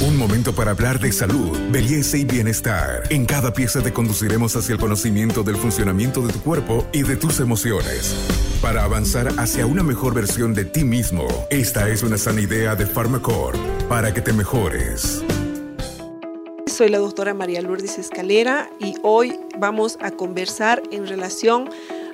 Un momento para hablar de salud, belleza y bienestar. En cada pieza te conduciremos hacia el conocimiento del funcionamiento de tu cuerpo y de tus emociones. Para avanzar hacia una mejor versión de ti mismo, esta es una sana idea de Pharmacore para que te mejores. Soy la doctora María Lourdes Escalera y hoy vamos a conversar en relación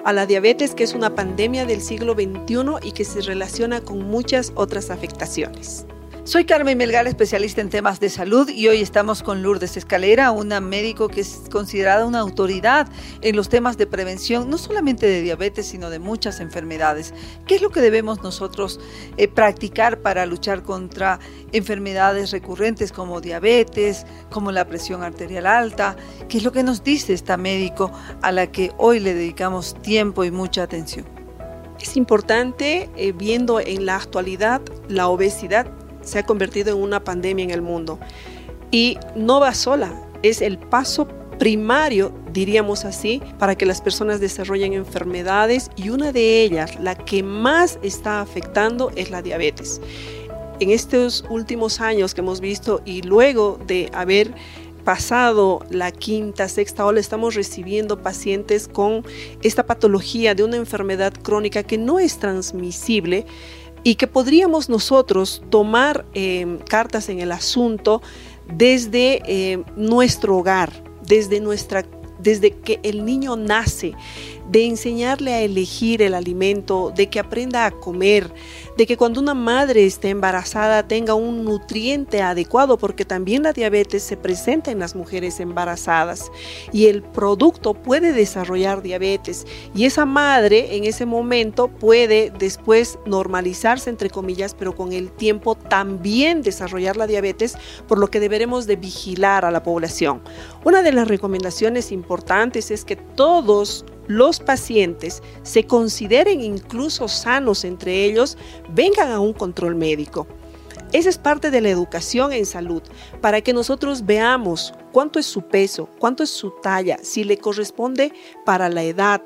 a la diabetes, que es una pandemia del siglo XXI y que se relaciona con muchas otras afectaciones. Soy Carmen Melgar, especialista en temas de salud y hoy estamos con Lourdes Escalera, una médico que es considerada una autoridad en los temas de prevención, no solamente de diabetes, sino de muchas enfermedades. ¿Qué es lo que debemos nosotros eh, practicar para luchar contra enfermedades recurrentes como diabetes, como la presión arterial alta? ¿Qué es lo que nos dice esta médico a la que hoy le dedicamos tiempo y mucha atención? Es importante, eh, viendo en la actualidad, la obesidad se ha convertido en una pandemia en el mundo. Y no va sola, es el paso primario, diríamos así, para que las personas desarrollen enfermedades y una de ellas, la que más está afectando, es la diabetes. En estos últimos años que hemos visto y luego de haber pasado la quinta, sexta ola, estamos recibiendo pacientes con esta patología de una enfermedad crónica que no es transmisible, y que podríamos nosotros tomar eh, cartas en el asunto desde eh, nuestro hogar, desde nuestra desde que el niño nace, de enseñarle a elegir el alimento, de que aprenda a comer, de que cuando una madre esté embarazada tenga un nutriente adecuado, porque también la diabetes se presenta en las mujeres embarazadas y el producto puede desarrollar diabetes y esa madre en ese momento puede después normalizarse entre comillas, pero con el tiempo también desarrollar la diabetes, por lo que deberemos de vigilar a la población. Una de las recomendaciones importantes es que todos los pacientes se consideren incluso sanos entre ellos, vengan a un control médico. Esa es parte de la educación en salud, para que nosotros veamos cuánto es su peso, cuánto es su talla, si le corresponde para la edad,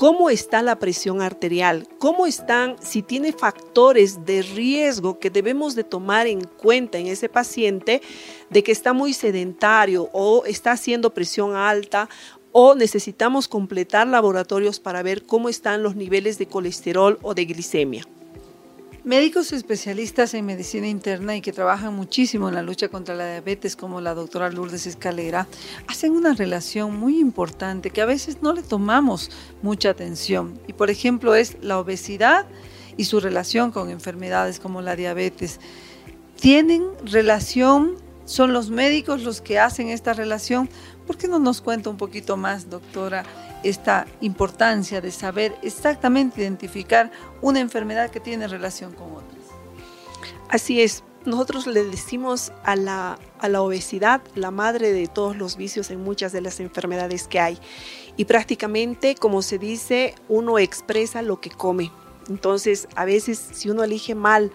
cómo está la presión arterial, cómo están, si tiene factores de riesgo que debemos de tomar en cuenta en ese paciente de que está muy sedentario o está haciendo presión alta o necesitamos completar laboratorios para ver cómo están los niveles de colesterol o de glicemia. Médicos especialistas en medicina interna y que trabajan muchísimo en la lucha contra la diabetes, como la doctora Lourdes Escalera, hacen una relación muy importante que a veces no le tomamos mucha atención. Y por ejemplo es la obesidad y su relación con enfermedades como la diabetes. ¿Tienen relación? ¿Son los médicos los que hacen esta relación? ¿Por qué no nos cuenta un poquito más, doctora, esta importancia de saber exactamente identificar una enfermedad que tiene relación con otras? Así es. Nosotros le decimos a la, a la obesidad la madre de todos los vicios en muchas de las enfermedades que hay. Y prácticamente, como se dice, uno expresa lo que come. Entonces, a veces, si uno elige mal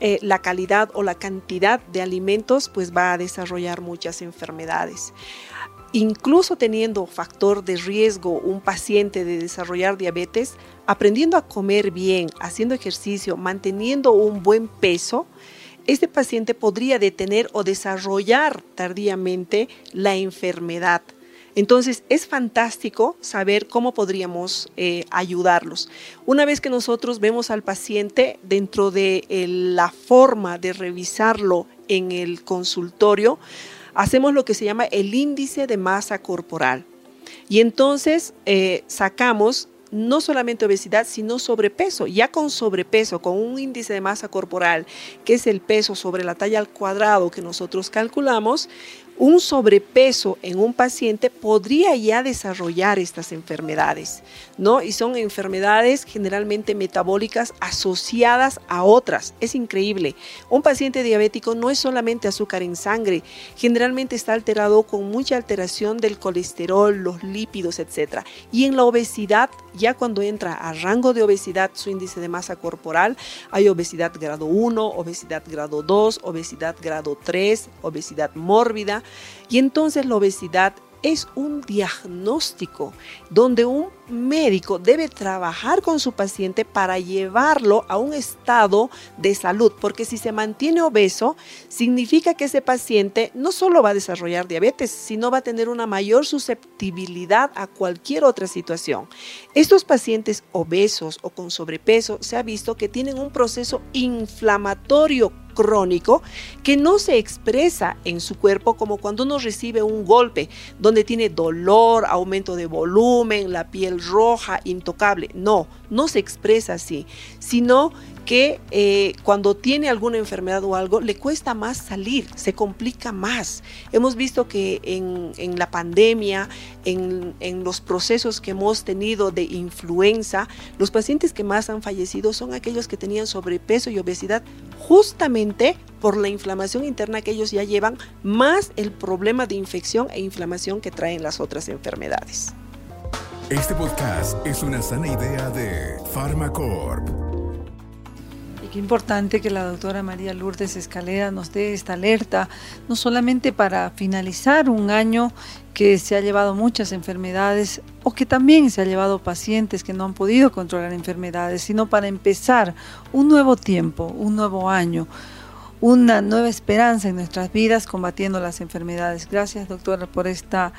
eh, la calidad o la cantidad de alimentos, pues va a desarrollar muchas enfermedades incluso teniendo factor de riesgo un paciente de desarrollar diabetes, aprendiendo a comer bien, haciendo ejercicio, manteniendo un buen peso, este paciente podría detener o desarrollar tardíamente la enfermedad. Entonces es fantástico saber cómo podríamos eh, ayudarlos. Una vez que nosotros vemos al paciente dentro de la forma de revisarlo en el consultorio, hacemos lo que se llama el índice de masa corporal. Y entonces eh, sacamos no solamente obesidad, sino sobrepeso. Ya con sobrepeso, con un índice de masa corporal, que es el peso sobre la talla al cuadrado que nosotros calculamos, un sobrepeso en un paciente podría ya desarrollar estas enfermedades, ¿no? Y son enfermedades generalmente metabólicas asociadas a otras. Es increíble. Un paciente diabético no es solamente azúcar en sangre, generalmente está alterado con mucha alteración del colesterol, los lípidos, etc. Y en la obesidad, ya cuando entra a rango de obesidad, su índice de masa corporal, hay obesidad grado 1, obesidad grado 2, obesidad grado 3, obesidad mórbida y entonces la obesidad es un diagnóstico donde un médico debe trabajar con su paciente para llevarlo a un estado de salud, porque si se mantiene obeso, significa que ese paciente no solo va a desarrollar diabetes, sino va a tener una mayor susceptibilidad a cualquier otra situación. Estos pacientes obesos o con sobrepeso se ha visto que tienen un proceso inflamatorio crónico que no se expresa en su cuerpo como cuando uno recibe un golpe, donde tiene dolor, aumento de volumen, la piel roja, intocable. No, no se expresa así, sino que eh, cuando tiene alguna enfermedad o algo, le cuesta más salir, se complica más. Hemos visto que en, la pandemia, en, en, los procesos que hemos tenido de influenza, los pacientes que más han fallecido son aquellos que tenían sobrepeso y obesidad justamente por la inflamación interna que ellos ya llevan, más el problema de infección e inflamación que traen las otras enfermedades. Este podcast es una sana idea de Pharmacorp. Importante que la doctora María Lourdes Escalera nos dé esta alerta, no solamente para finalizar un año que se ha llevado muchas enfermedades o que también se ha llevado pacientes que no han podido controlar enfermedades, sino para empezar un nuevo tiempo, un nuevo año una nueva esperanza en nuestras vidas combatiendo las enfermedades. Gracias, doctora, por esta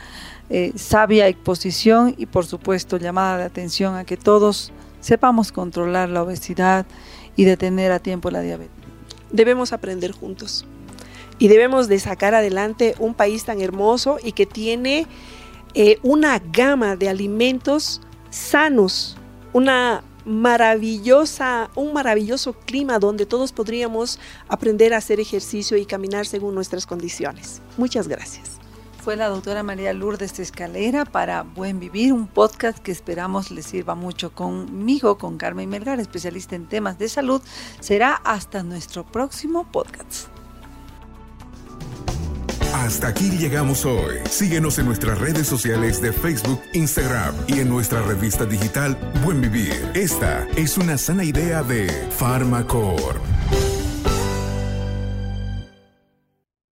eh, sabia exposición y, por supuesto, llamada de atención a que todos sepamos controlar la obesidad y detener a tiempo la diabetes. Debemos aprender juntos y debemos de sacar adelante un país tan hermoso y que tiene eh, una gama de alimentos sanos, una maravillosa, un maravilloso clima donde todos podríamos aprender a hacer ejercicio y caminar según nuestras condiciones. Muchas gracias. Fue la doctora María Lourdes Escalera para Buen Vivir, un podcast que esperamos les sirva mucho conmigo, con Carmen Melgar, especialista en temas de salud. Será hasta nuestro próximo podcast. Hasta aquí llegamos hoy. Síguenos en nuestras redes sociales de Facebook, Instagram y en nuestra revista digital Buen Vivir. Esta es una sana idea de Pharmacore.